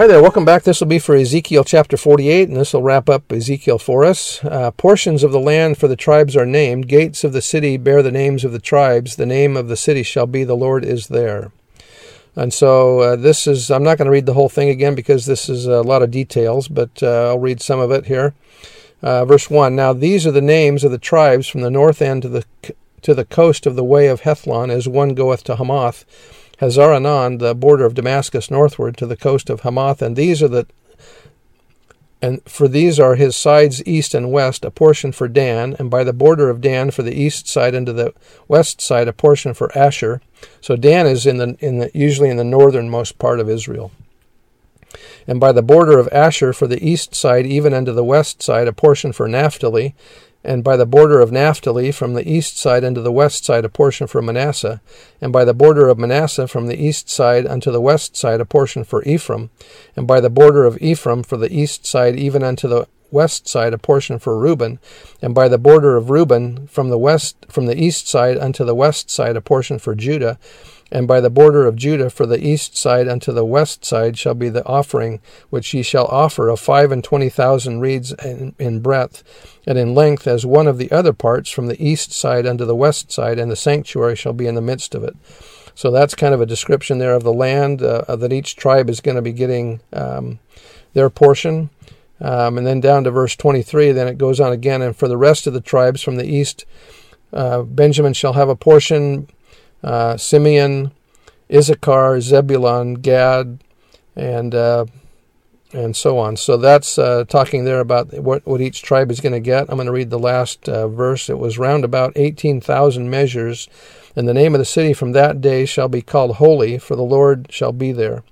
Hi there, welcome back. This will be for Ezekiel chapter 48, and this will wrap up Ezekiel for us. Uh, portions of the land for the tribes are named. Gates of the city bear the names of the tribes. The name of the city shall be The Lord is there. And so uh, this is, I'm not going to read the whole thing again because this is a lot of details, but uh, I'll read some of it here. Uh, verse 1 Now these are the names of the tribes from the north end to the, to the coast of the way of Hethlon, as one goeth to Hamath Hazar the border of Damascus northward to the coast of Hamath, and these are the and for these are his sides east and west, a portion for Dan, and by the border of Dan for the east side and to the west side a portion for Asher. So Dan is in the in the usually in the northernmost part of Israel. And by the border of Asher for the east side, even unto the west side, a portion for Naphtali, and by the border of Naphtali from the east side unto the west side a portion for Manasseh, and by the border of Manasseh from the east side unto the west side a portion for Ephraim, and by the border of Ephraim for the east side even unto the west side a portion for Reuben, and by the border of Reuben from the west from the east side unto the west side a portion for Judah, and by the border of Judah for the east side unto the west side shall be the offering which ye shall offer of five and twenty thousand reeds in, in, breadth, and in length as one of the other parts from the east side unto the west side, and the sanctuary shall be in the midst of it. So that's kind of a description there of the land uh, that each tribe is going to be getting um, their portion. Um, and then down to verse 23, then it goes on again. And for the rest of the tribes from the east, uh, Benjamin shall have a portion uh, Simeon, Issachar, Zebulun, Gad, and uh, and so on. So that's uh, talking there about what, what each tribe is going to get. I'm going to read the last uh, verse. It was round about 18,000 measures, and the name of the city from that day shall be called Holy, for the Lord shall be there.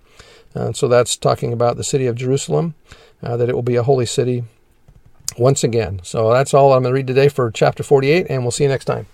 So that's talking about the city of Jerusalem, uh, that it will be a holy city once again. So that's all I'm going to read today for chapter 48, and we'll see you next time.